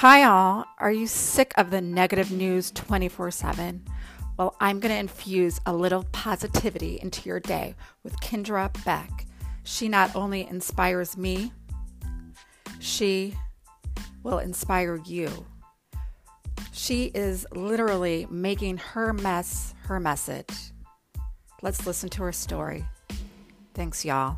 Hi, all. Are you sick of the negative news 24 7? Well, I'm going to infuse a little positivity into your day with Kendra Beck. She not only inspires me, she will inspire you. She is literally making her mess her message. Let's listen to her story. Thanks, y'all.